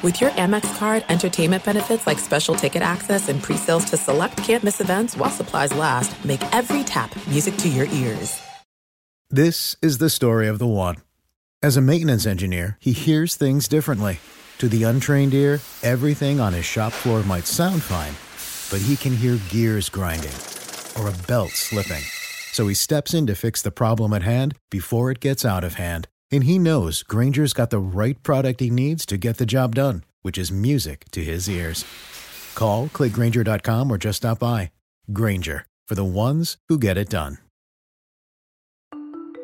With your Amex card, entertainment benefits like special ticket access and pre-sales to select campus events while supplies last, make every tap music to your ears. This is the story of the one. As a maintenance engineer, he hears things differently. To the untrained ear, everything on his shop floor might sound fine, but he can hear gears grinding or a belt slipping. So he steps in to fix the problem at hand before it gets out of hand and he knows Grainger's got the right product he needs to get the job done, which is music to his ears. Call, clickgrainger.com, or just stop by. Granger, for the ones who get it done.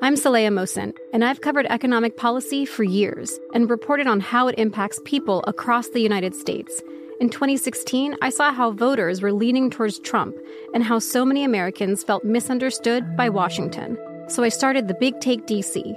I'm Saleha Mohsin, and I've covered economic policy for years and reported on how it impacts people across the United States. In 2016, I saw how voters were leaning towards Trump and how so many Americans felt misunderstood by Washington. So I started the Big Take DC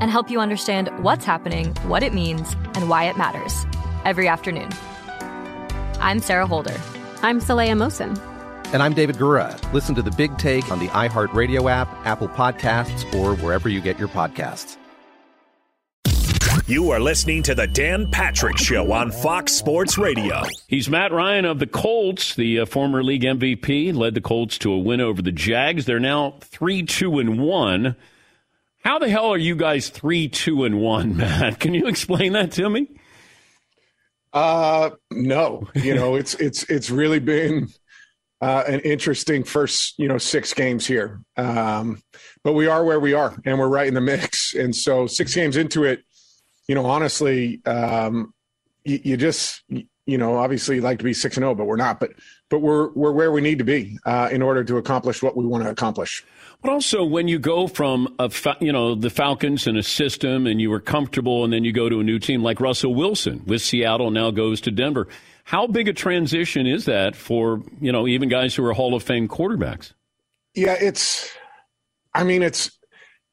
and help you understand what's happening, what it means, and why it matters every afternoon. I'm Sarah Holder. I'm Saleha Mohsin. And I'm David Gura. Listen to the big take on the iHeartRadio app, Apple Podcasts, or wherever you get your podcasts. You are listening to the Dan Patrick Show on Fox Sports Radio. He's Matt Ryan of the Colts, the uh, former league MVP, led the Colts to a win over the Jags. They're now 3 2 and 1. How the hell are you guys three, two, and one, Matt? Can you explain that to me? Uh, no. You know, it's it's it's really been uh, an interesting first, you know, six games here. Um, but we are where we are, and we're right in the mix. And so, six games into it, you know, honestly, um, you, you just, you know, obviously like to be six and zero, oh, but we're not. But but we're we're where we need to be uh, in order to accomplish what we want to accomplish. But also, when you go from a you know the Falcons and a system, and you were comfortable, and then you go to a new team like Russell Wilson with Seattle, now goes to Denver. How big a transition is that for you know even guys who are Hall of Fame quarterbacks? Yeah, it's. I mean, it's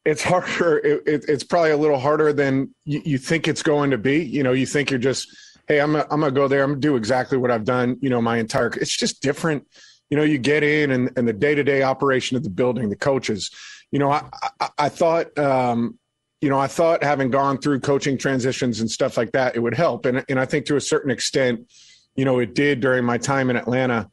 it's harder. It, it, it's probably a little harder than you, you, think it's going to be. You know, you think you're just, hey, I'm a, I'm gonna go there. I'm gonna do exactly what I've done. You know, my entire. It's just different you know, you get in and, and the day to day operation of the building, the coaches. You know, I, I, I thought, um, you know, I thought having gone through coaching transitions and stuff like that, it would help. And, and I think to a certain extent, you know, it did during my time in Atlanta.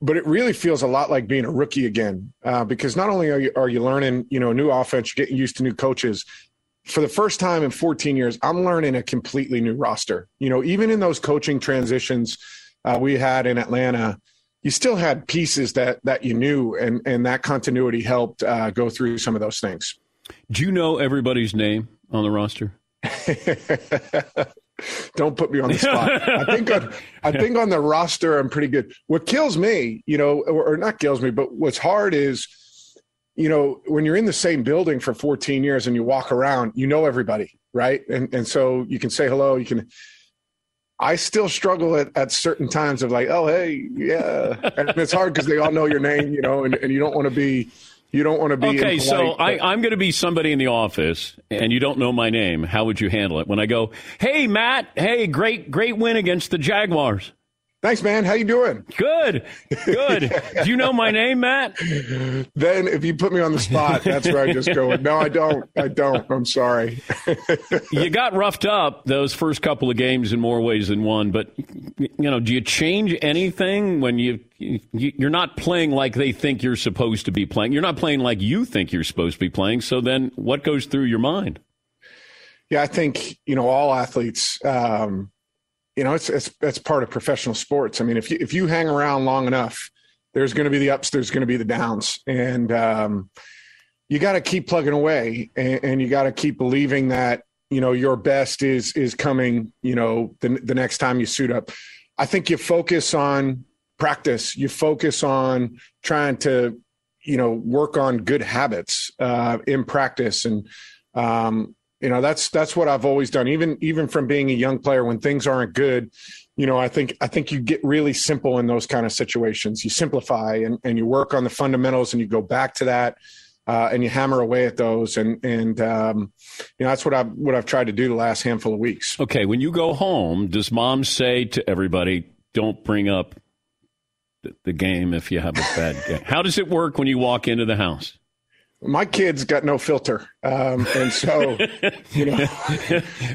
But it really feels a lot like being a rookie again, uh, because not only are you, are you learning, you know, new offense, you're getting used to new coaches. For the first time in 14 years, I'm learning a completely new roster. You know, even in those coaching transitions uh, we had in Atlanta, you still had pieces that that you knew, and and that continuity helped uh, go through some of those things. Do you know everybody's name on the roster? Don't put me on the spot. I think on, I think on the roster I'm pretty good. What kills me, you know, or, or not kills me, but what's hard is, you know, when you're in the same building for 14 years and you walk around, you know everybody, right? And and so you can say hello, you can I still struggle at, at certain times of like, oh, hey, yeah. And it's hard because they all know your name, you know, and, and you don't want to be, you don't want to be. Okay, so I, I'm going to be somebody in the office and you don't know my name. How would you handle it when I go, hey, Matt, hey, great, great win against the Jaguars? Thanks, man. How you doing? Good, good. Do you know my name, Matt? Then, if you put me on the spot, that's where I just go. No, I don't. I don't. I'm sorry. you got roughed up those first couple of games in more ways than one. But you know, do you change anything when you you're not playing like they think you're supposed to be playing? You're not playing like you think you're supposed to be playing. So then, what goes through your mind? Yeah, I think you know all athletes. Um, you know, it's it's it's part of professional sports. I mean, if you if you hang around long enough, there's going to be the ups, there's going to be the downs, and um, you got to keep plugging away, and, and you got to keep believing that you know your best is is coming. You know, the the next time you suit up. I think you focus on practice. You focus on trying to you know work on good habits uh, in practice and um, You know, that's that's what I've always done. Even even from being a young player, when things aren't good, you know, I think I think you get really simple in those kind of situations. You simplify and, and you work on the fundamentals and you go back to that uh, and you hammer away at those. And and um, you know, that's what I've what I've tried to do the last handful of weeks. Okay, when you go home, does mom say to everybody, "Don't bring up the game if you have a bad game"? How does it work when you walk into the house? My kids got no filter, um, and so you know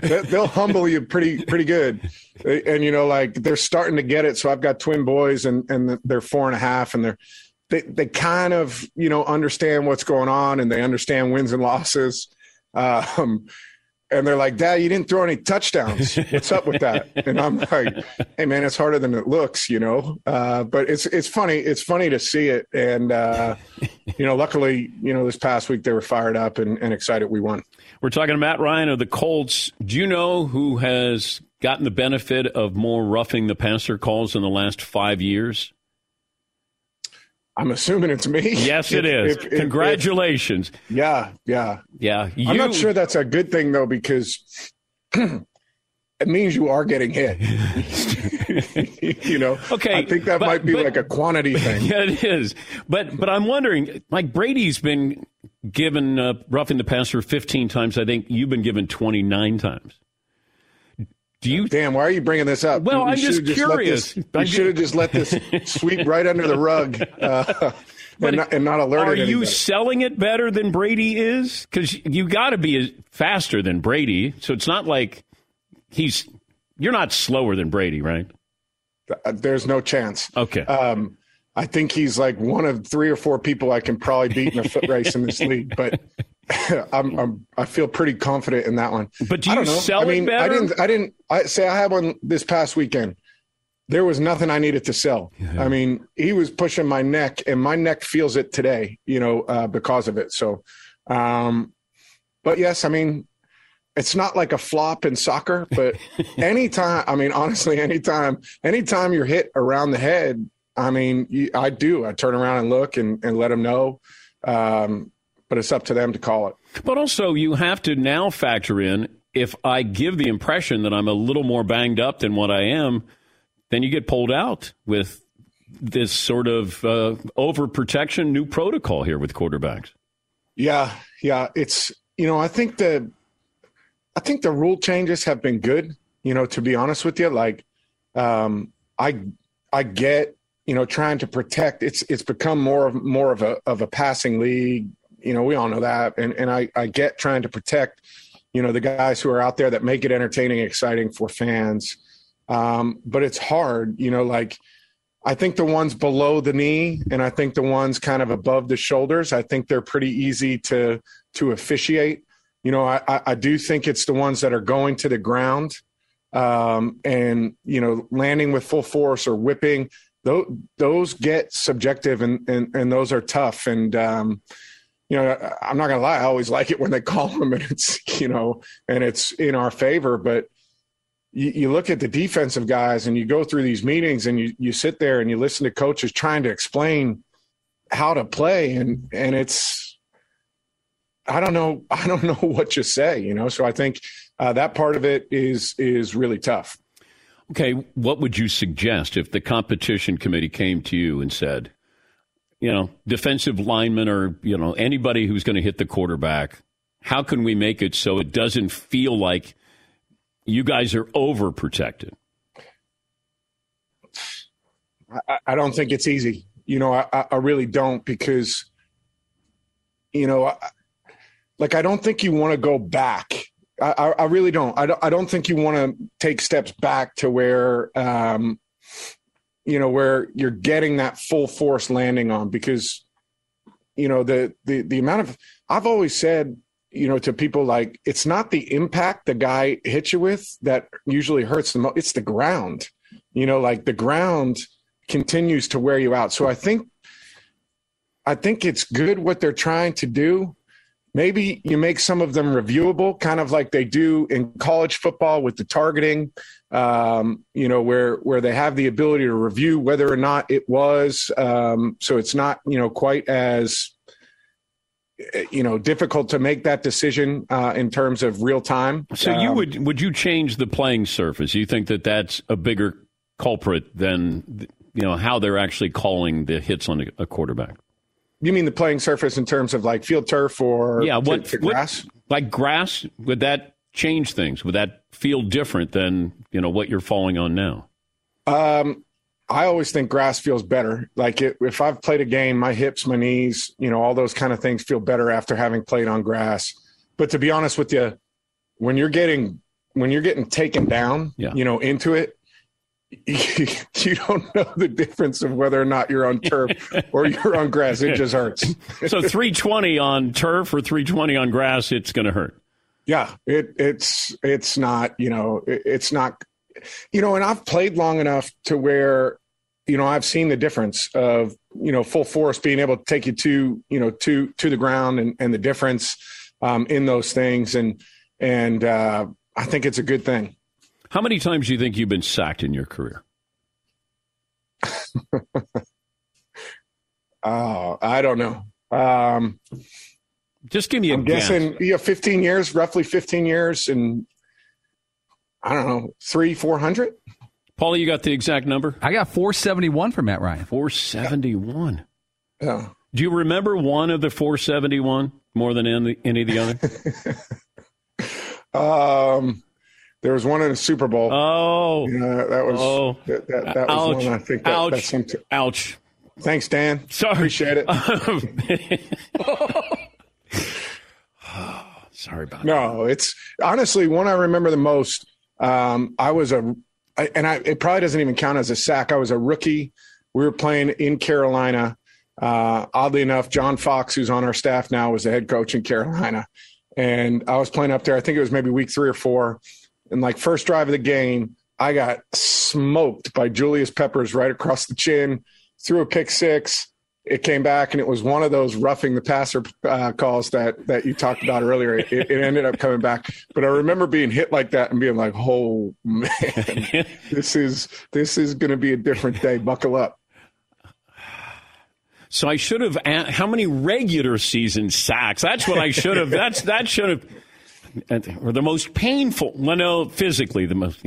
they'll humble you pretty pretty good. And you know, like they're starting to get it. So I've got twin boys, and and they're four and a half, and they're they they kind of you know understand what's going on, and they understand wins and losses. Um, and they're like, Dad, you didn't throw any touchdowns. What's up with that? And I'm like, Hey man, it's harder than it looks, you know. Uh, but it's it's funny. It's funny to see it, and uh, you know, luckily, you know, this past week they were fired up and, and excited we won. We're talking to Matt Ryan of the Colts. Do you know who has gotten the benefit of more roughing the passer calls in the last five years? I'm assuming it's me. Yes, it is. If, if, Congratulations. If, yeah, yeah, yeah. You, I'm not sure that's a good thing though because it means you are getting hit. you know. Okay. I think that but, might be but, like a quantity thing. Yeah, it is. But but I'm wondering, like Brady's been given uh, roughing the passer 15 times. I think you've been given 29 times. Do you? Damn, why are you bringing this up? Well, you, I'm just, just curious. This, you should have just let this sweep right under the rug. Uh, and, not, and not alerted. Are anybody. you selling it better than Brady is? Because you got to be faster than Brady. So it's not like he's. You're not slower than Brady, right? Uh, there's no chance. Okay. Um, I think he's like one of three or four people I can probably beat in a foot race in this league. But I'm, I'm, i feel pretty confident in that one. But do you sell I mean, I didn't I didn't I say I had one this past weekend. There was nothing I needed to sell. Yeah. I mean, he was pushing my neck, and my neck feels it today. You know, uh, because of it. So, um, but yes, I mean, it's not like a flop in soccer, but anytime, I mean, honestly, anytime, anytime you're hit around the head, I mean, you, I do. I turn around and look and, and let them know. Um, but it's up to them to call it. But also, you have to now factor in if I give the impression that I'm a little more banged up than what I am, then you get pulled out with this sort of uh, overprotection new protocol here with quarterbacks. Yeah, yeah, it's you know I think the I think the rule changes have been good. You know, to be honest with you, like um, I I get you know trying to protect. It's it's become more of more of a of a passing league you know, we all know that. And and I, I get trying to protect, you know, the guys who are out there that make it entertaining, exciting for fans. Um, but it's hard, you know, like I think the ones below the knee and I think the ones kind of above the shoulders, I think they're pretty easy to to officiate. You know, I, I do think it's the ones that are going to the ground um, and, you know, landing with full force or whipping. Those, those get subjective and, and, and those are tough. And, um, you know, I'm not gonna lie, I always like it when they call them and it's, you know, and it's in our favor. But you, you, look at the defensive guys and you go through these meetings and you, you sit there and you listen to coaches trying to explain how to play and and it's I don't know I don't know what you say, you know. So I think uh, that part of it is is really tough. Okay, what would you suggest if the competition committee came to you and said, you know, defensive lineman or, you know, anybody who's going to hit the quarterback, how can we make it so it doesn't feel like you guys are overprotected? I, I don't think it's easy. You know, I, I really don't because, you know, I, like I don't think you want to go back. I, I, really don't. I don't. I don't think you want to take steps back to where um, you know where you're getting that full force landing on because you know the the the amount of I've always said you know to people like it's not the impact the guy hits you with that usually hurts the most it's the ground you know like the ground continues to wear you out. So I think I think it's good what they're trying to do maybe you make some of them reviewable kind of like they do in college football with the targeting um, you know, where where they have the ability to review whether or not it was. Um, so it's not you know quite as you know difficult to make that decision uh, in terms of real time. So um, you would would you change the playing surface? You think that that's a bigger culprit than you know how they're actually calling the hits on a quarterback? You mean the playing surface in terms of like field turf or yeah, what, to, to grass? What, like grass, would that change things? Would that feel different than you know what you're falling on now? Um, I always think grass feels better. Like it, if I've played a game, my hips, my knees, you know, all those kind of things feel better after having played on grass. But to be honest with you, when you're getting when you're getting taken down, yeah. you know, into it, you don't know the difference of whether or not you're on turf or you're on grass. It just hurts. so 320 on turf or 320 on grass, it's going to hurt. Yeah, it, it's it's not you know it, it's not you know, and I've played long enough to where you know I've seen the difference of you know full force being able to take you to you know to to the ground and, and the difference um, in those things and and uh, I think it's a good thing. How many times do you think you've been sacked in your career? oh, I don't know. Um, Just give me a I'm guess. guessing, yeah, 15 years, roughly 15 years, and I don't know, three, 400. Paulie, you got the exact number? I got 471 for Matt Ryan. 471. Yeah. Do you remember one of the 471 more than any, any of the other? um, there was one in the Super Bowl. Oh, yeah, that was oh. that, that, that was Ouch. one. I think that, Ouch. that's some t- Ouch. Thanks, Dan. Sorry. Appreciate it. Sorry about no, that. No, it's honestly one I remember the most. Um, I was a, I, and I, it probably doesn't even count as a sack. I was a rookie. We were playing in Carolina. Uh, oddly enough, John Fox, who's on our staff now, was the head coach in Carolina. And I was playing up there. I think it was maybe week three or four and like first drive of the game, I got smoked by Julius Peppers right across the chin, threw a pick six. It came back, and it was one of those roughing the passer uh, calls that that you talked about earlier. It, it, ended up coming back, but I remember being hit like that and being like, "Oh man, this is this is going to be a different day. Buckle up." So I should have. How many regular season sacks? That's what I should have. That's that should have or the most painful. Well, no, physically the most.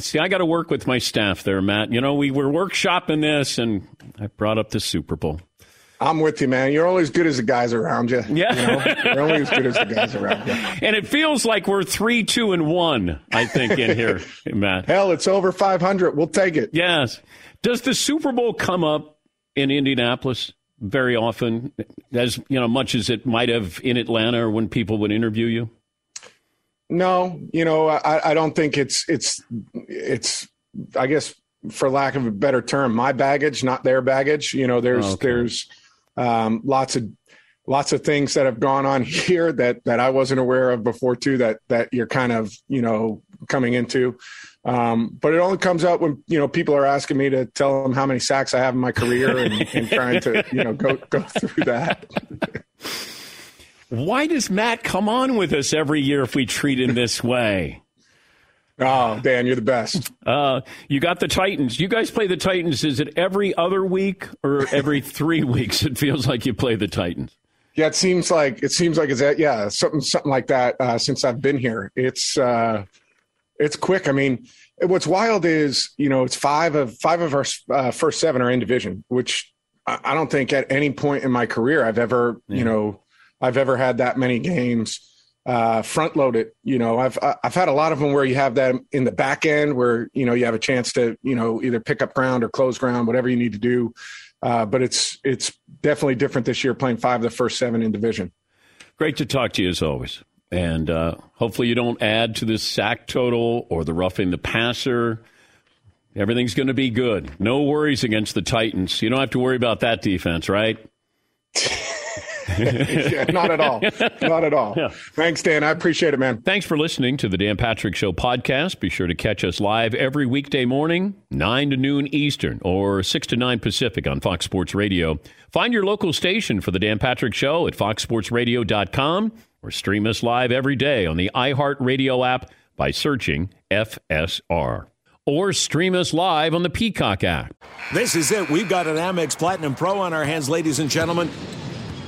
See, I got to work with my staff there, Matt. You know, we were workshopping this, and I brought up the Super Bowl. I'm with you, man. You're only as good as the guys around you. Yeah, you know? you're only as good as the guys around you. And it feels like we're three, two, and one. I think in here, Matt. Hell, it's over 500. We'll take it. Yes. Does the Super Bowl come up in Indianapolis? very often, as you know, much as it might have in Atlanta or when people would interview you? No, you know, I, I don't think it's it's it's. I guess for lack of a better term, my baggage, not their baggage. You know, there's okay. there's um, lots of lots of things that have gone on here that that I wasn't aware of before too. That that you're kind of you know coming into. Um, but it only comes out when you know people are asking me to tell them how many sacks I have in my career and, and trying to you know go go through that. Why does Matt come on with us every year if we treat him this way? Oh, Dan, you're the best. Uh, you got the Titans. You guys play the Titans. Is it every other week or every three weeks? It feels like you play the Titans. Yeah, it seems like it seems like it's that. Yeah, something something like that. Uh, since I've been here, it's uh, it's quick. I mean, what's wild is you know it's five of five of our uh, first seven are in division, which I don't think at any point in my career I've ever yeah. you know I've ever had that many games uh, front loaded. You know, I've I've had a lot of them where you have that in the back end where you know you have a chance to you know either pick up ground or close ground, whatever you need to do. Uh, but it's it's definitely different this year playing five of the first seven in division. Great to talk to you as always, and uh, hopefully you don't add to the sack total or the roughing the passer. Everything's going to be good. No worries against the Titans. You don't have to worry about that defense, right? yeah, not at all. Not at all. Yeah. Thanks, Dan. I appreciate it, man. Thanks for listening to the Dan Patrick Show podcast. Be sure to catch us live every weekday morning, 9 to noon Eastern or 6 to 9 Pacific on Fox Sports Radio. Find your local station for the Dan Patrick Show at foxsportsradio.com or stream us live every day on the iHeartRadio app by searching FSR or stream us live on the Peacock app. This is it. We've got an Amex Platinum Pro on our hands, ladies and gentlemen.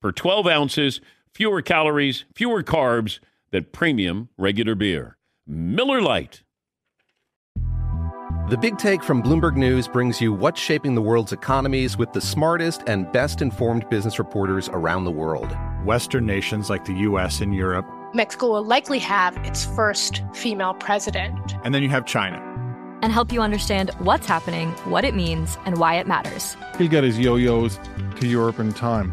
per 12 ounces, fewer calories, fewer carbs than premium regular beer. Miller Lite. The Big Take from Bloomberg News brings you what's shaping the world's economies with the smartest and best informed business reporters around the world. Western nations like the US and Europe. Mexico will likely have its first female president. And then you have China. And help you understand what's happening, what it means, and why it matters. He'll get his yo yos to Europe in time.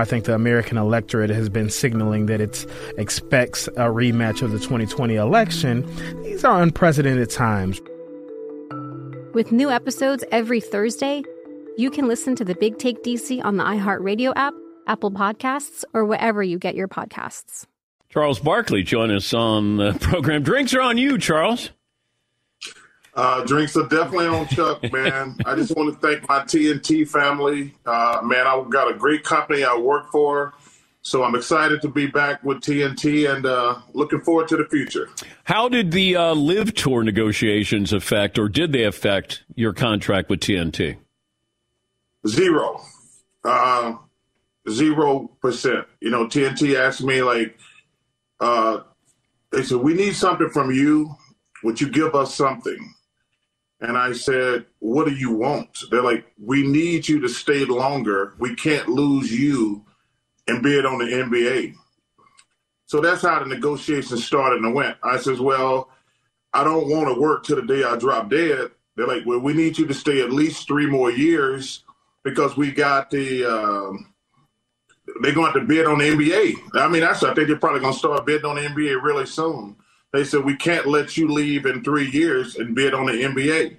I think the American electorate has been signaling that it expects a rematch of the 2020 election. These are unprecedented times. With new episodes every Thursday, you can listen to the Big Take DC on the iHeartRadio app, Apple Podcasts, or wherever you get your podcasts. Charles Barkley join us on the program. Drinks are on you, Charles. Uh, drinks are definitely on Chuck, man. I just want to thank my TNT family. Uh, man, I've got a great company I work for. So I'm excited to be back with TNT and uh, looking forward to the future. How did the uh, live tour negotiations affect, or did they affect your contract with TNT? Zero. Uh, zero percent. You know, TNT asked me, like, uh, they said, we need something from you. Would you give us something? And I said, what do you want? They're like, we need you to stay longer. We can't lose you and bid on the NBA. So that's how the negotiations started and went. I says, well, I don't want to work till the day I drop dead. They're like, well, we need you to stay at least three more years because we got the, um, they're going to bid on the NBA. I mean, that's, I think they're probably going to start bidding on the NBA really soon. They said, we can't let you leave in three years and bid on the NBA.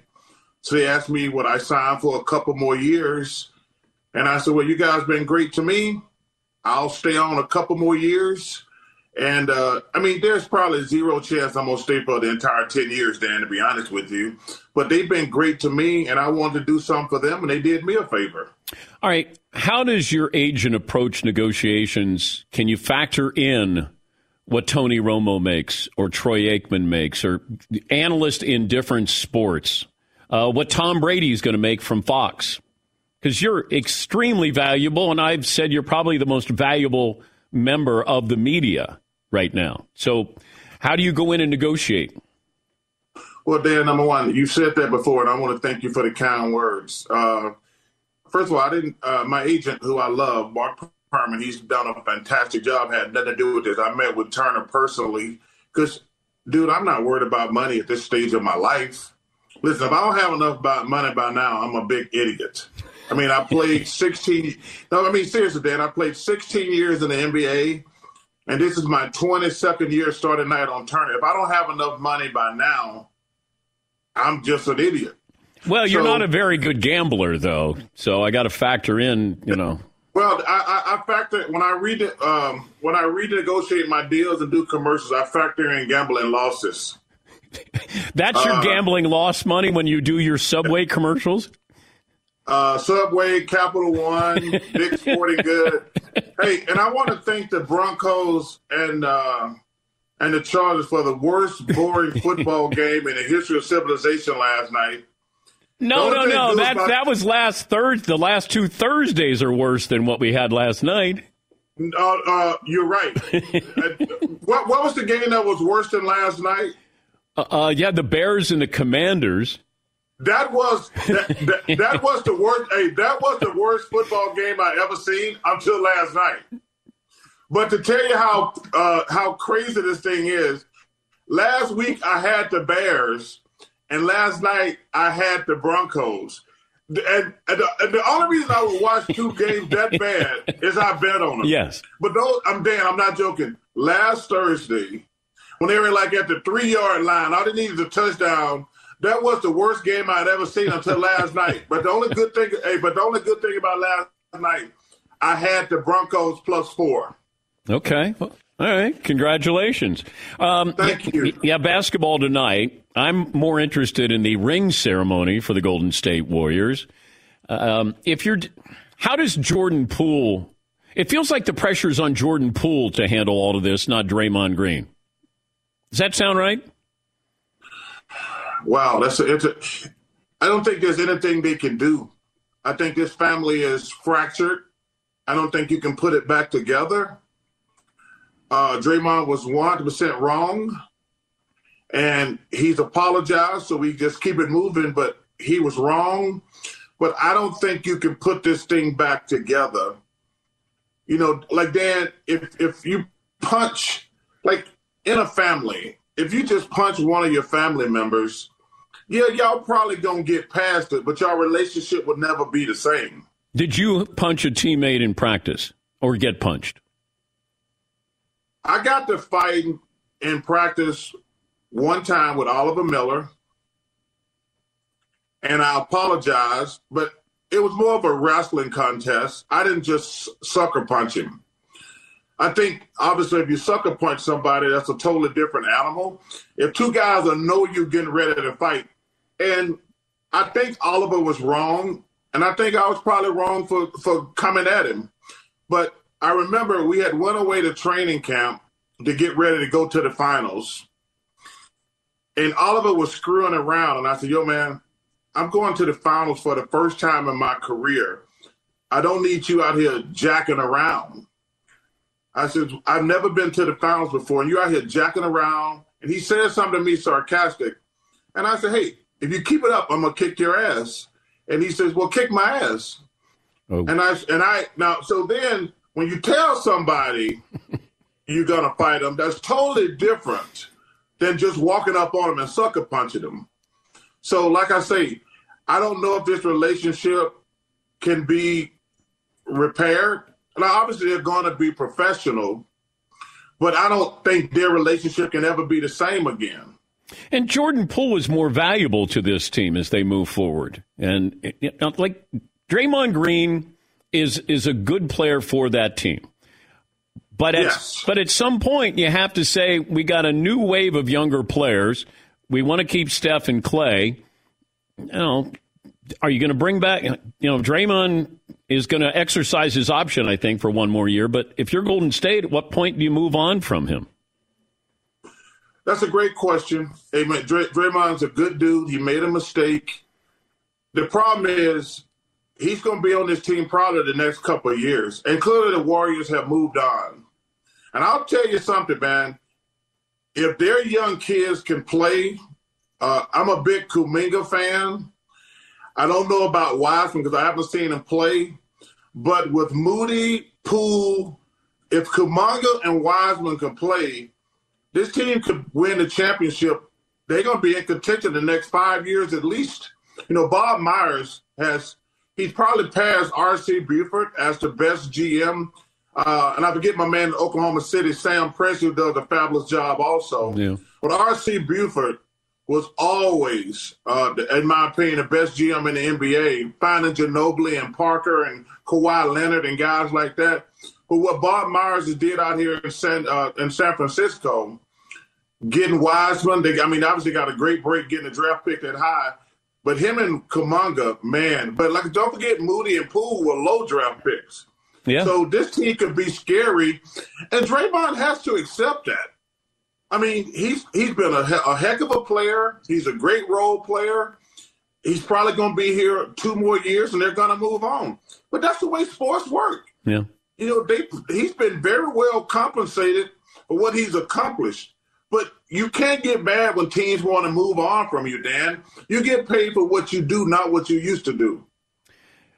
So they asked me would I sign for a couple more years. And I said, well, you guys been great to me. I'll stay on a couple more years. And uh, I mean, there's probably zero chance I'm to stay for the entire 10 years, Dan, to be honest with you. But they've been great to me, and I wanted to do something for them, and they did me a favor. All right. how does your agent approach negotiations? Can you factor in what Tony Romo makes or Troy Aikman makes or analyst in different sports? Uh, what Tom Brady is going to make from Fox? Because you're extremely valuable, and I've said you're probably the most valuable member of the media right now. So, how do you go in and negotiate? Well, Dan, number one, you said that before, and I want to thank you for the kind words. Uh, first of all, I didn't. Uh, my agent, who I love, Mark Perman, he's done a fantastic job. Had nothing to do with this. I met with Turner personally because, dude, I'm not worried about money at this stage of my life. Listen, if I don't have enough about money by now, I'm a big idiot. I mean, I played 16. No, I mean seriously, Dan. I played 16 years in the NBA, and this is my 22nd year starting night on Turner. If I don't have enough money by now, I'm just an idiot. Well, you're So- not a very good gambler, though. So I got to factor in, you know. Well, I, I, I factor when I read it um, when I renegotiate my deals and do commercials. I factor in gambling losses. That's your Uh, gambling loss money when you do your Subway commercials? Uh, Subway, Capital One, Big Sporting Good. Hey, and I want to thank the Broncos and uh, and the Chargers for the worst boring football game in the history of civilization last night. No, no, no. That that was last Thursday. The last two Thursdays are worse than what we had last night. Uh, uh, you're right. What, what was the game that was worse than last night? Uh, uh, yeah, the Bears and the Commanders. That was that, that, that was the worst. Hey, that was the worst football game I ever seen until last night. But to tell you how uh, how crazy this thing is, last week I had the Bears, and last night I had the Broncos. And, and, the, and the only reason I would watch two games that bad is I bet on them. Yes. But those, I'm Dan. I'm not joking. Last Thursday, when they were like at the three yard line, all they needed was a touchdown. That was the worst game I'd ever seen until last night. But the only good thing, hey, but the only good thing about last night, I had the Broncos plus four. Okay. Well, all right. Congratulations. Um, Thank you. Yeah, basketball tonight. I'm more interested in the ring ceremony for the Golden State Warriors. Um, if you're, how does Jordan Poole? It feels like the pressure's on Jordan Poole to handle all of this, not Draymond Green. Does that sound right? Wow, that's a, it's a. I don't think there's anything they can do. I think this family is fractured. I don't think you can put it back together. Uh, Draymond was 100% wrong, and he's apologized, so we just keep it moving. But he was wrong. But I don't think you can put this thing back together. You know, like Dan, if if you punch, like in a family, if you just punch one of your family members, yeah, y'all probably gonna get past it, but y'all relationship would never be the same. Did you punch a teammate in practice or get punched? I got to fighting in practice one time with Oliver Miller, and I apologized, but it was more of a wrestling contest. I didn't just sucker punch him. I think obviously if you sucker punch somebody, that's a totally different animal. If two guys are know you getting ready to fight, and I think Oliver was wrong, and I think I was probably wrong for for coming at him. But I remember we had went away to training camp to get ready to go to the finals, and Oliver was screwing around, and I said, "Yo, man, I'm going to the finals for the first time in my career. I don't need you out here jacking around." I said, I've never been to the finals before, and you're out here jacking around. And he said something to me sarcastic. And I said, Hey, if you keep it up, I'm gonna kick your ass. And he says, Well, kick my ass. Oh. And I and I now so then when you tell somebody you're gonna fight them, that's totally different than just walking up on them and sucker punching them. So, like I say, I don't know if this relationship can be repaired. Now, obviously, they're going to be professional, but I don't think their relationship can ever be the same again. And Jordan Poole is more valuable to this team as they move forward. And like Draymond Green is is a good player for that team. But at, Yes. but at some point you have to say we got a new wave of younger players. We want to keep Steph and Clay. You know, Are you going to bring back? You know, Draymond is going to exercise his option, I think, for one more year. But if you're Golden State, at what point do you move on from him? That's a great question. Hey, Dray- Draymond's a good dude. He made a mistake. The problem is he's going to be on this team probably the next couple of years. And clearly the Warriors have moved on. And I'll tell you something, man. If their young kids can play, uh, I'm a big Kuminga fan. I don't know about Wiseman because I haven't seen him play. But with Moody, Poole, if Kuminga and Wiseman can play, this team could win the championship. They're going to be in contention the next five years at least. You know, Bob Myers has he's probably passed R.C. Buford as the best GM. Uh, and I forget my man in Oklahoma City, Sam Presti, who does a fabulous job also. Yeah. But R.C. Buford was always, uh, in my opinion, the best GM in the NBA, finding Ginobili and Parker and Kawhi Leonard and guys like that. But what Bob Myers did out here in San, uh, in San Francisco, getting Wiseman, they, I mean, obviously got a great break getting a draft pick that high. But him and Kuminga, man. But like, don't forget Moody and Poole were low draft picks. Yeah. So this team could be scary, and Draymond has to accept that. I mean, he's he's been a, a heck of a player. He's a great role player. He's probably going to be here two more years, and they're going to move on. But that's the way sports work. Yeah. You know, they he's been very well compensated for what he's accomplished. But you can't get mad when teams want to move on from you, Dan. You get paid for what you do, not what you used to do.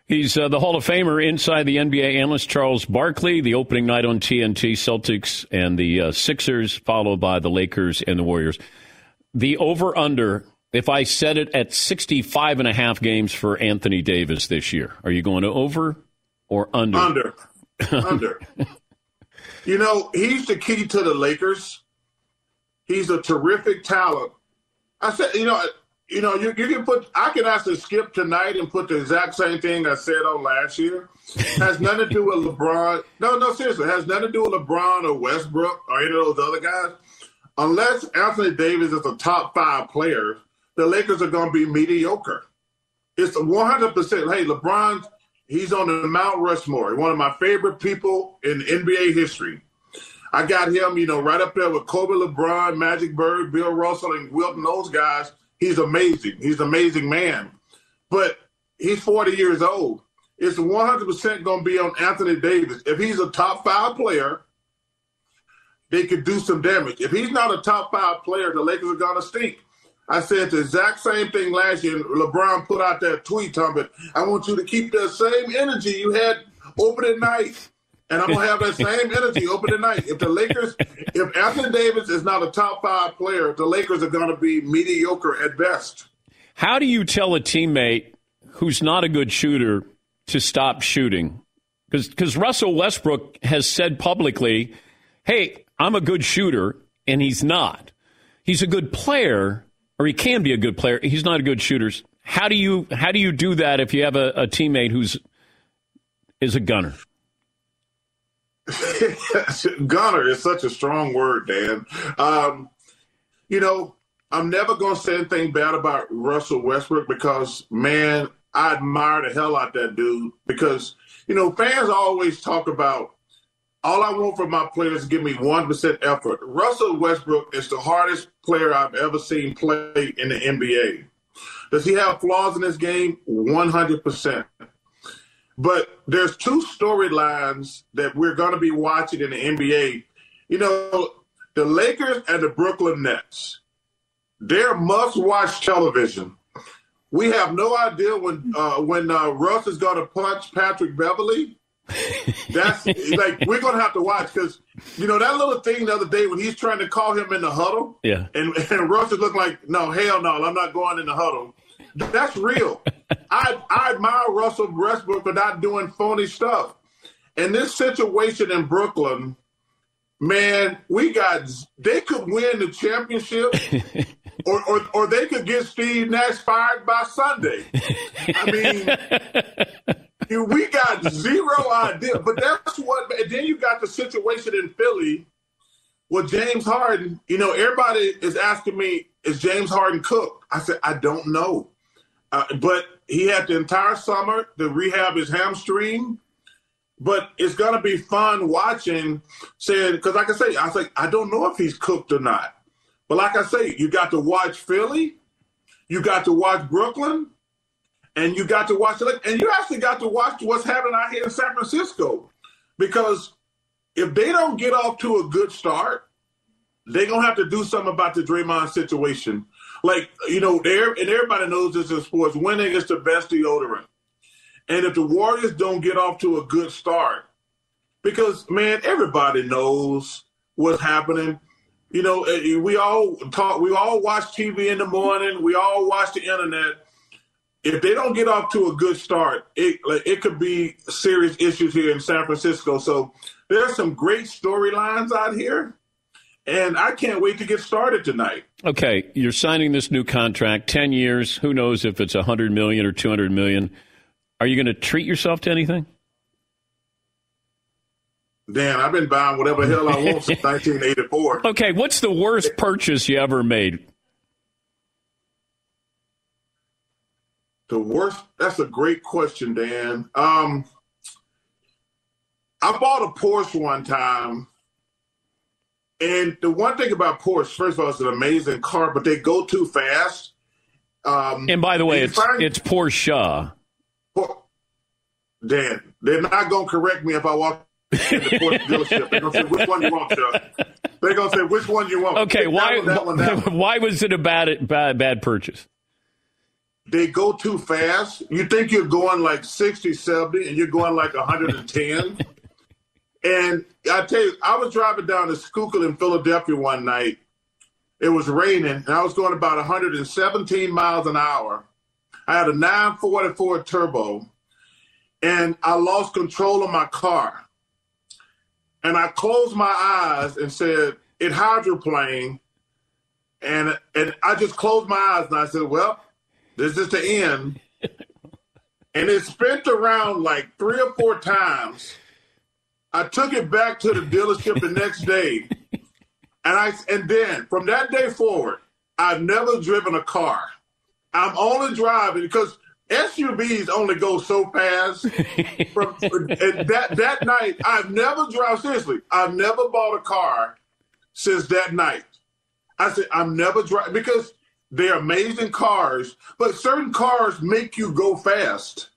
He's uh, the Hall of Famer inside the NBA analyst Charles Barkley. The opening night on TNT, Celtics and the uh, Sixers, followed by the Lakers and the Warriors. The over under, if I set it at 65 and a half games for Anthony Davis this year, are you going to over or under? Under. under. You know, he's the key to the Lakers. He's a terrific talent. I said, you know, you know, you, you can put. I can actually skip tonight and put the exact same thing I said on last year. has nothing to do with LeBron. No, no, seriously, has nothing to do with LeBron or Westbrook or any of those other guys. Unless Anthony Davis is a top five player, the Lakers are going to be mediocre. It's 100. percent Hey, LeBron, he's on the Mount Rushmore. One of my favorite people in NBA history. I got him, you know, right up there with Kobe, LeBron, Magic Bird, Bill Russell, and Wilton. Those guys He's amazing. He's an amazing man. But he's 40 years old. It's 100% going to be on Anthony Davis. If he's a top five player, they could do some damage. If he's not a top five player, the Lakers are going to stink. I said the exact same thing last year. LeBron put out that tweet, Tom, but I want you to keep that same energy you had opening night and I'm gonna have that same energy open tonight. If the Lakers, if Anthony Davis is not a top five player, the Lakers are gonna be mediocre at best. How do you tell a teammate who's not a good shooter to stop shooting? Because Russell Westbrook has said publicly, "Hey, I'm a good shooter," and he's not. He's a good player, or he can be a good player. He's not a good shooter. How do you how do you do that if you have a, a teammate who's is a gunner? Gunner is such a strong word, Dan. Um, you know, I'm never going to say anything bad about Russell Westbrook because, man, I admire the hell out that dude. Because, you know, fans always talk about all I want from my players is give me 1% effort. Russell Westbrook is the hardest player I've ever seen play in the NBA. Does he have flaws in his game? 100%. But there's two storylines that we're going to be watching in the NBA. You know, the Lakers and the Brooklyn Nets. They're must-watch television. We have no idea when uh, when uh, Russ is going to punch Patrick Beverley. That's like we're going to have to watch because you know that little thing the other day when he's trying to call him in the huddle. Yeah, and and Russ is looking like, no, hell no, I'm not going in the huddle. That's real. I, I admire Russell Westbrook for not doing phony stuff. In this situation in Brooklyn, man, we got they could win the championship, or, or or they could get Steve Nash fired by Sunday. I mean, we got zero idea. But that's what. And then you got the situation in Philly with James Harden. You know, everybody is asking me, is James Harden cooked? I said, I don't know. Uh, but he had the entire summer to rehab his hamstring. But it's gonna be fun watching, saying because like I say, I say I don't know if he's cooked or not. But like I say, you got to watch Philly, you got to watch Brooklyn, and you got to watch it, and you actually got to watch what's happening out here in San Francisco, because if they don't get off to a good start, they're gonna have to do something about the Draymond situation. Like you know, there and everybody knows this in sports. Winning is the best deodorant. And if the Warriors don't get off to a good start, because man, everybody knows what's happening. You know, eh, we all talk. We all watch TV in the morning. We all watch the internet. If they don't get off to a good start, it like, it could be serious issues here in San Francisco. So there's some great storylines out here and I can't wait to get started tonight. Okay, you're signing this new contract, ten years. Who knows if it's a hundred million or two hundred million? Are you going to treat yourself to anything? Dan, I've been buying whatever hell I want since 1984. Okay, what's the worst purchase you ever made? The worst? That's a great question, Dan. Um, I bought a Porsche one time and the one thing about Porsche, first of all, it's an amazing car, but they go too fast. Um, and by the way, it's find, it's Porsche. Por- Dan, they're not going to correct me if I walk in the Porsche dealership. They're going to say which one you want, Chuck. They're going to say which one you want. Okay, Take why that one, that one. why was it a bad bad bad purchase? They go too fast. You think you're going like 60, 70, and you're going like 110. And I tell you, I was driving down to Schuylkill in Philadelphia one night. It was raining, and I was going about 117 miles an hour. I had a 944 turbo, and I lost control of my car. And I closed my eyes and said, "It hydroplaned." And and I just closed my eyes and I said, "Well, this is the end." and it spent around like three or four times I took it back to the dealership the next day, and I and then from that day forward, I've never driven a car. I'm only driving because SUVs only go so fast. From, that that night, I've never driven. Seriously, I've never bought a car since that night. I said I'm never driving because they're amazing cars, but certain cars make you go fast.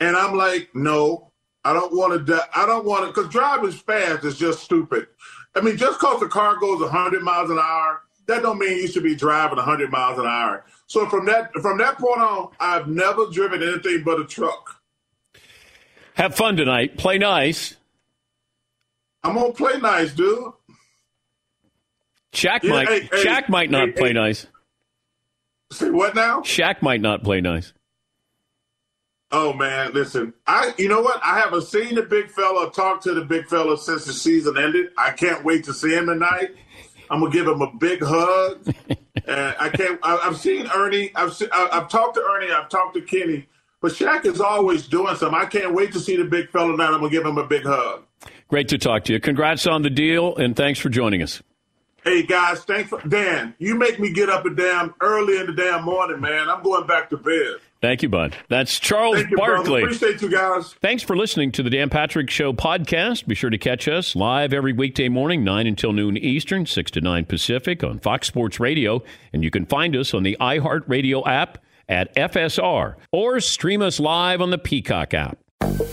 And I'm like, no, I don't want to. I don't want to because driving fast is just stupid. I mean, just because the car goes 100 miles an hour, that don't mean you should be driving 100 miles an hour. So from that from that point on, I've never driven anything but a truck. Have fun tonight. Play nice. I'm gonna play nice, dude. Shaq yeah, might. Hey, Shaq hey, might not hey, play nice. Say what now? Shaq might not play nice. Oh man, listen. I you know what? I haven't seen the big fella, talk to the big fella since the season ended. I can't wait to see him tonight. I'm gonna give him a big hug. and I can't. I, have seen Ernie. I've seen, I, I've talked to Ernie. I've talked to Kenny. But Shaq is always doing something. I can't wait to see the big fella tonight. I'm gonna give him a big hug. Great to talk to you. Congrats on the deal, and thanks for joining us. Hey guys, thanks for Dan. You make me get up a damn early in the damn morning, man. I'm going back to bed. Thank you, Bud. That's Charles you, Barkley. Brother. Appreciate you guys. Thanks for listening to the Dan Patrick Show podcast. Be sure to catch us live every weekday morning, 9 until noon Eastern, 6 to 9 Pacific on Fox Sports Radio. And you can find us on the iHeartRadio app at FSR or stream us live on the Peacock app.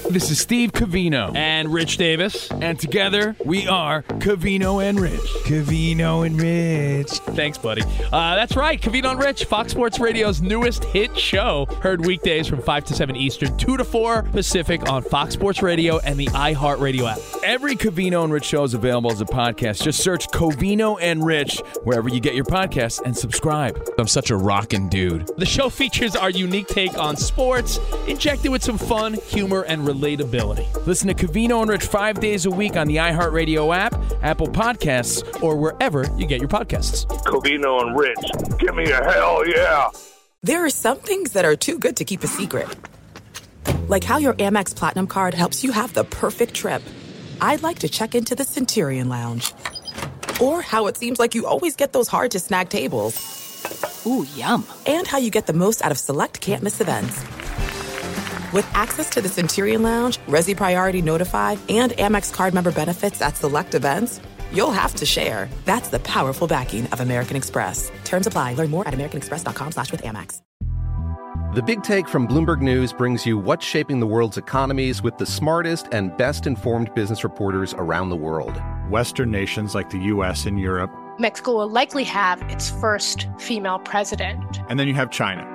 This is Steve Covino and Rich Davis, and together we are Covino and Rich. Covino and Rich. Thanks, buddy. Uh, that's right, Covino and Rich, Fox Sports Radio's newest hit show. Heard weekdays from 5 to 7 Eastern, 2 to 4 Pacific on Fox Sports Radio and the iHeartRadio app. Every Covino and Rich show is available as a podcast. Just search Covino and Rich wherever you get your podcasts and subscribe. I'm such a rockin' dude. The show features our unique take on sports, injected with some fun, humor, and relatability. Listen to Covino and Rich five days a week on the iHeartRadio app, Apple Podcasts, or wherever you get your podcasts. Covino and Rich, give me a hell yeah. There are some things that are too good to keep a secret. Like how your Amex Platinum card helps you have the perfect trip. I'd like to check into the Centurion Lounge. Or how it seems like you always get those hard to snag tables. Ooh, yum. And how you get the most out of select can't miss events. With access to the Centurion Lounge, Resy Priority Notify, and Amex card member benefits at select events, you'll have to share. That's the powerful backing of American Express. Terms apply. Learn more at americanexpress.com slash with Amex. The Big Take from Bloomberg News brings you what's shaping the world's economies with the smartest and best informed business reporters around the world. Western nations like the U.S. and Europe. Mexico will likely have its first female president. And then you have China.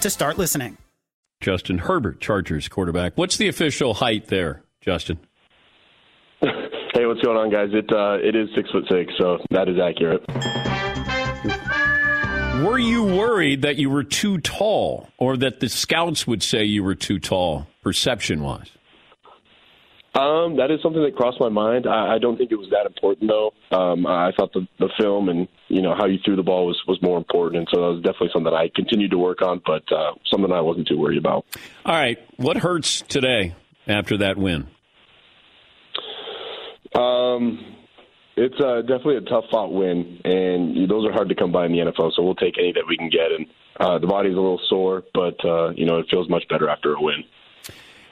to start listening. Justin Herbert, Chargers quarterback. What's the official height there, Justin? hey, what's going on, guys? It uh, it is six foot six, so that is accurate. Were you worried that you were too tall, or that the scouts would say you were too tall, perception wise? Um, that is something that crossed my mind. I, I don't think it was that important though. Um, I thought the, the film and you know how you threw the ball was was more important, and so that was definitely something that I continued to work on, but uh, something I wasn't too worried about. All right, what hurts today after that win? Um, it's uh, definitely a tough fought win, and those are hard to come by in the NFL. So we'll take any that we can get, and uh, the body's a little sore, but uh, you know it feels much better after a win.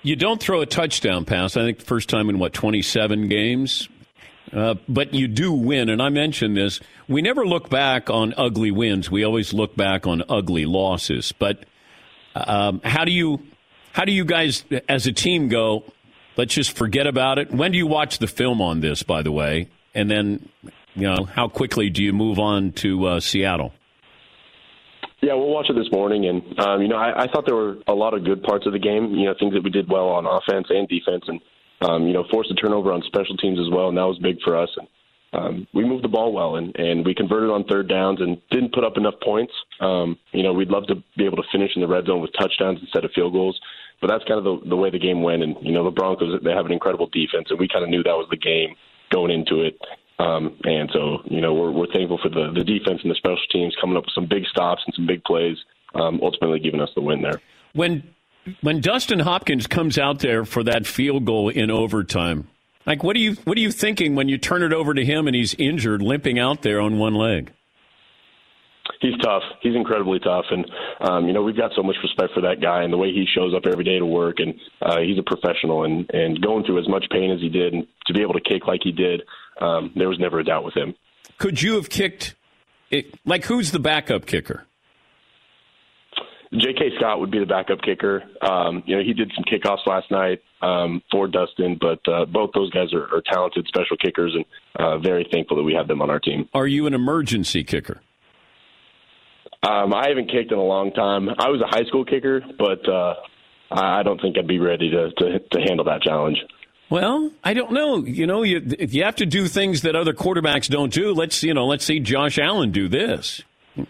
You don't throw a touchdown pass. I think the first time in what twenty seven games. Uh, but you do win, and I mentioned this. We never look back on ugly wins. We always look back on ugly losses. But um, how do you how do you guys as a team go? Let's just forget about it. When do you watch the film on this? By the way, and then you know how quickly do you move on to uh, Seattle? Yeah, we'll watch it this morning, and um, you know I, I thought there were a lot of good parts of the game. You know things that we did well on offense and defense, and um, you know, forced a turnover on special teams as well, and that was big for us. And um, we moved the ball well, and, and we converted on third downs and didn't put up enough points. Um, you know, we'd love to be able to finish in the red zone with touchdowns instead of field goals, but that's kind of the, the way the game went. And you know, the Broncos they have an incredible defense, and we kind of knew that was the game going into it. Um, and so, you know, we're, we're thankful for the, the defense and the special teams coming up with some big stops and some big plays, um, ultimately giving us the win there. When when Dustin Hopkins comes out there for that field goal in overtime, like what are you what are you thinking when you turn it over to him and he's injured, limping out there on one leg? He's tough. He's incredibly tough, and um, you know we've got so much respect for that guy and the way he shows up every day to work. And uh, he's a professional, and and going through as much pain as he did, and to be able to kick like he did, um, there was never a doubt with him. Could you have kicked? It, like who's the backup kicker? J.K. Scott would be the backup kicker. Um, you know, he did some kickoffs last night um, for Dustin, but uh, both those guys are, are talented special kickers, and uh, very thankful that we have them on our team. Are you an emergency kicker? Um, I haven't kicked in a long time. I was a high school kicker, but uh, I don't think I'd be ready to, to to handle that challenge. Well, I don't know. You know, you you have to do things that other quarterbacks don't do. Let's you know, let's see Josh Allen do this.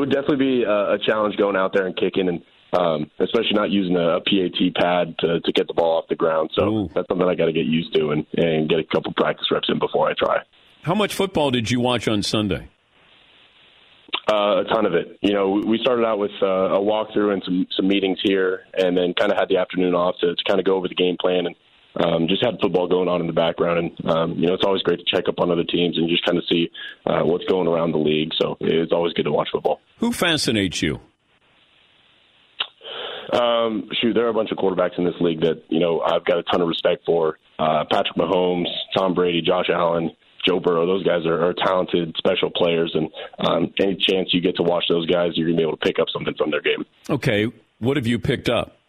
it would definitely be a, a challenge going out there and kicking, and um, especially not using a, a PAT pad to, to get the ball off the ground. So Ooh. that's something I got to get used to and, and get a couple practice reps in before I try. How much football did you watch on Sunday? Uh, a ton of it. You know, we started out with uh, a walkthrough and some some meetings here, and then kind of had the afternoon off to, to kind of go over the game plan and um, just had football going on in the background. And um, you know, it's always great to check up on other teams and just kind of see uh, what's going around the league. So it's always good to watch football. Who fascinates you? Um, shoot, there are a bunch of quarterbacks in this league that you know I've got a ton of respect for. Uh, Patrick Mahomes, Tom Brady, Josh Allen. Joe Burrow, those guys are, are talented, special players, and um, any chance you get to watch those guys, you're going to be able to pick up something from their game. Okay, what have you picked up?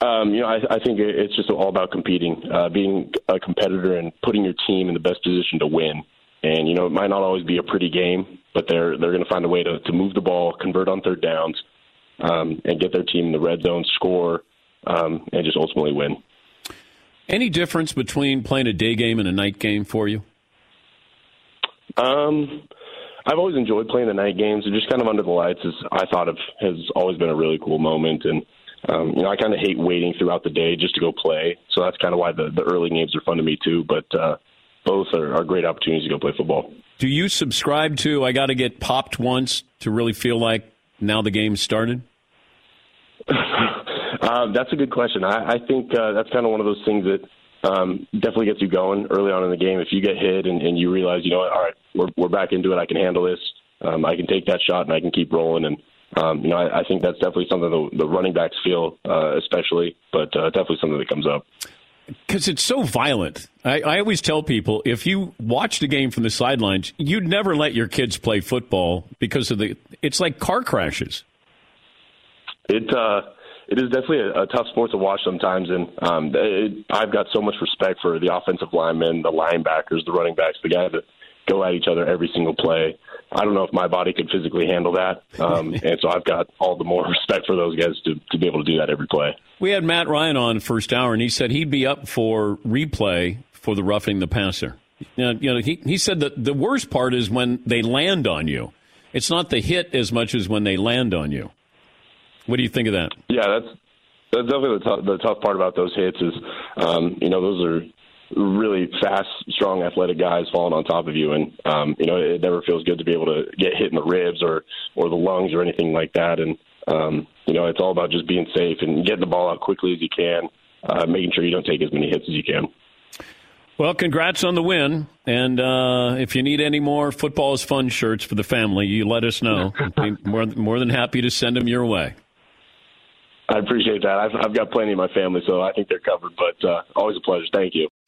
Um, you know, I, I think it's just all about competing, uh, being a competitor, and putting your team in the best position to win. And you know, it might not always be a pretty game, but they're they're going to find a way to, to move the ball, convert on third downs, um, and get their team in the red zone, score, um, and just ultimately win. Any difference between playing a day game and a night game for you? Um, I've always enjoyed playing the night games. Just kind of under the lights is I thought of has always been a really cool moment, and um, you know I kind of hate waiting throughout the day just to go play. So that's kind of why the the early games are fun to me too. But uh, both are, are great opportunities to go play football. Do you subscribe to I got to get popped once to really feel like now the game's started? Um, that's a good question. I, I think uh, that's kind of one of those things that um, definitely gets you going early on in the game. If you get hit and, and you realize, you know, what, all right, we're we're back into it. I can handle this. Um, I can take that shot and I can keep rolling. And um, you know, I, I think that's definitely something the, the running backs feel, uh, especially, but uh, definitely something that comes up because it's so violent. I, I, always tell people if you watch the game from the sidelines, you'd never let your kids play football because of the. It's like car crashes. It uh, it is definitely a, a tough sport to watch sometimes, and um, it, I've got so much respect for the offensive linemen, the linebackers, the running backs, the guys that go at each other every single play. I don't know if my body could physically handle that, um, and so I've got all the more respect for those guys to to be able to do that every play. We had Matt Ryan on first hour, and he said he'd be up for replay for the roughing the passer. You know, you know he he said that the worst part is when they land on you. It's not the hit as much as when they land on you. What do you think of that? Yeah, that's that's definitely the, t- the tough part about those hits is, um, you know, those are really fast, strong, athletic guys falling on top of you, and um, you know it never feels good to be able to get hit in the ribs or or the lungs or anything like that. And um, you know it's all about just being safe and getting the ball out quickly as you can, uh, making sure you don't take as many hits as you can. Well, congrats on the win. And uh, if you need any more football is fun shirts for the family, you let us know. more, more than happy to send them your way. I appreciate that. I've, I've got plenty in my family, so I think they're covered. But uh, always a pleasure. Thank you.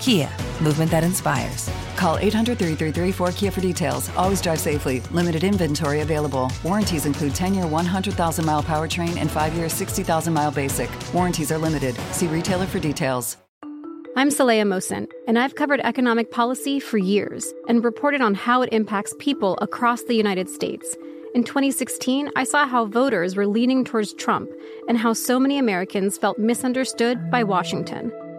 Kia, movement that inspires. Call 800 333 4KIA for details. Always drive safely. Limited inventory available. Warranties include 10 year 100,000 mile powertrain and 5 year 60,000 mile basic. Warranties are limited. See retailer for details. I'm Saleha Mohsin, and I've covered economic policy for years and reported on how it impacts people across the United States. In 2016, I saw how voters were leaning towards Trump and how so many Americans felt misunderstood by Washington.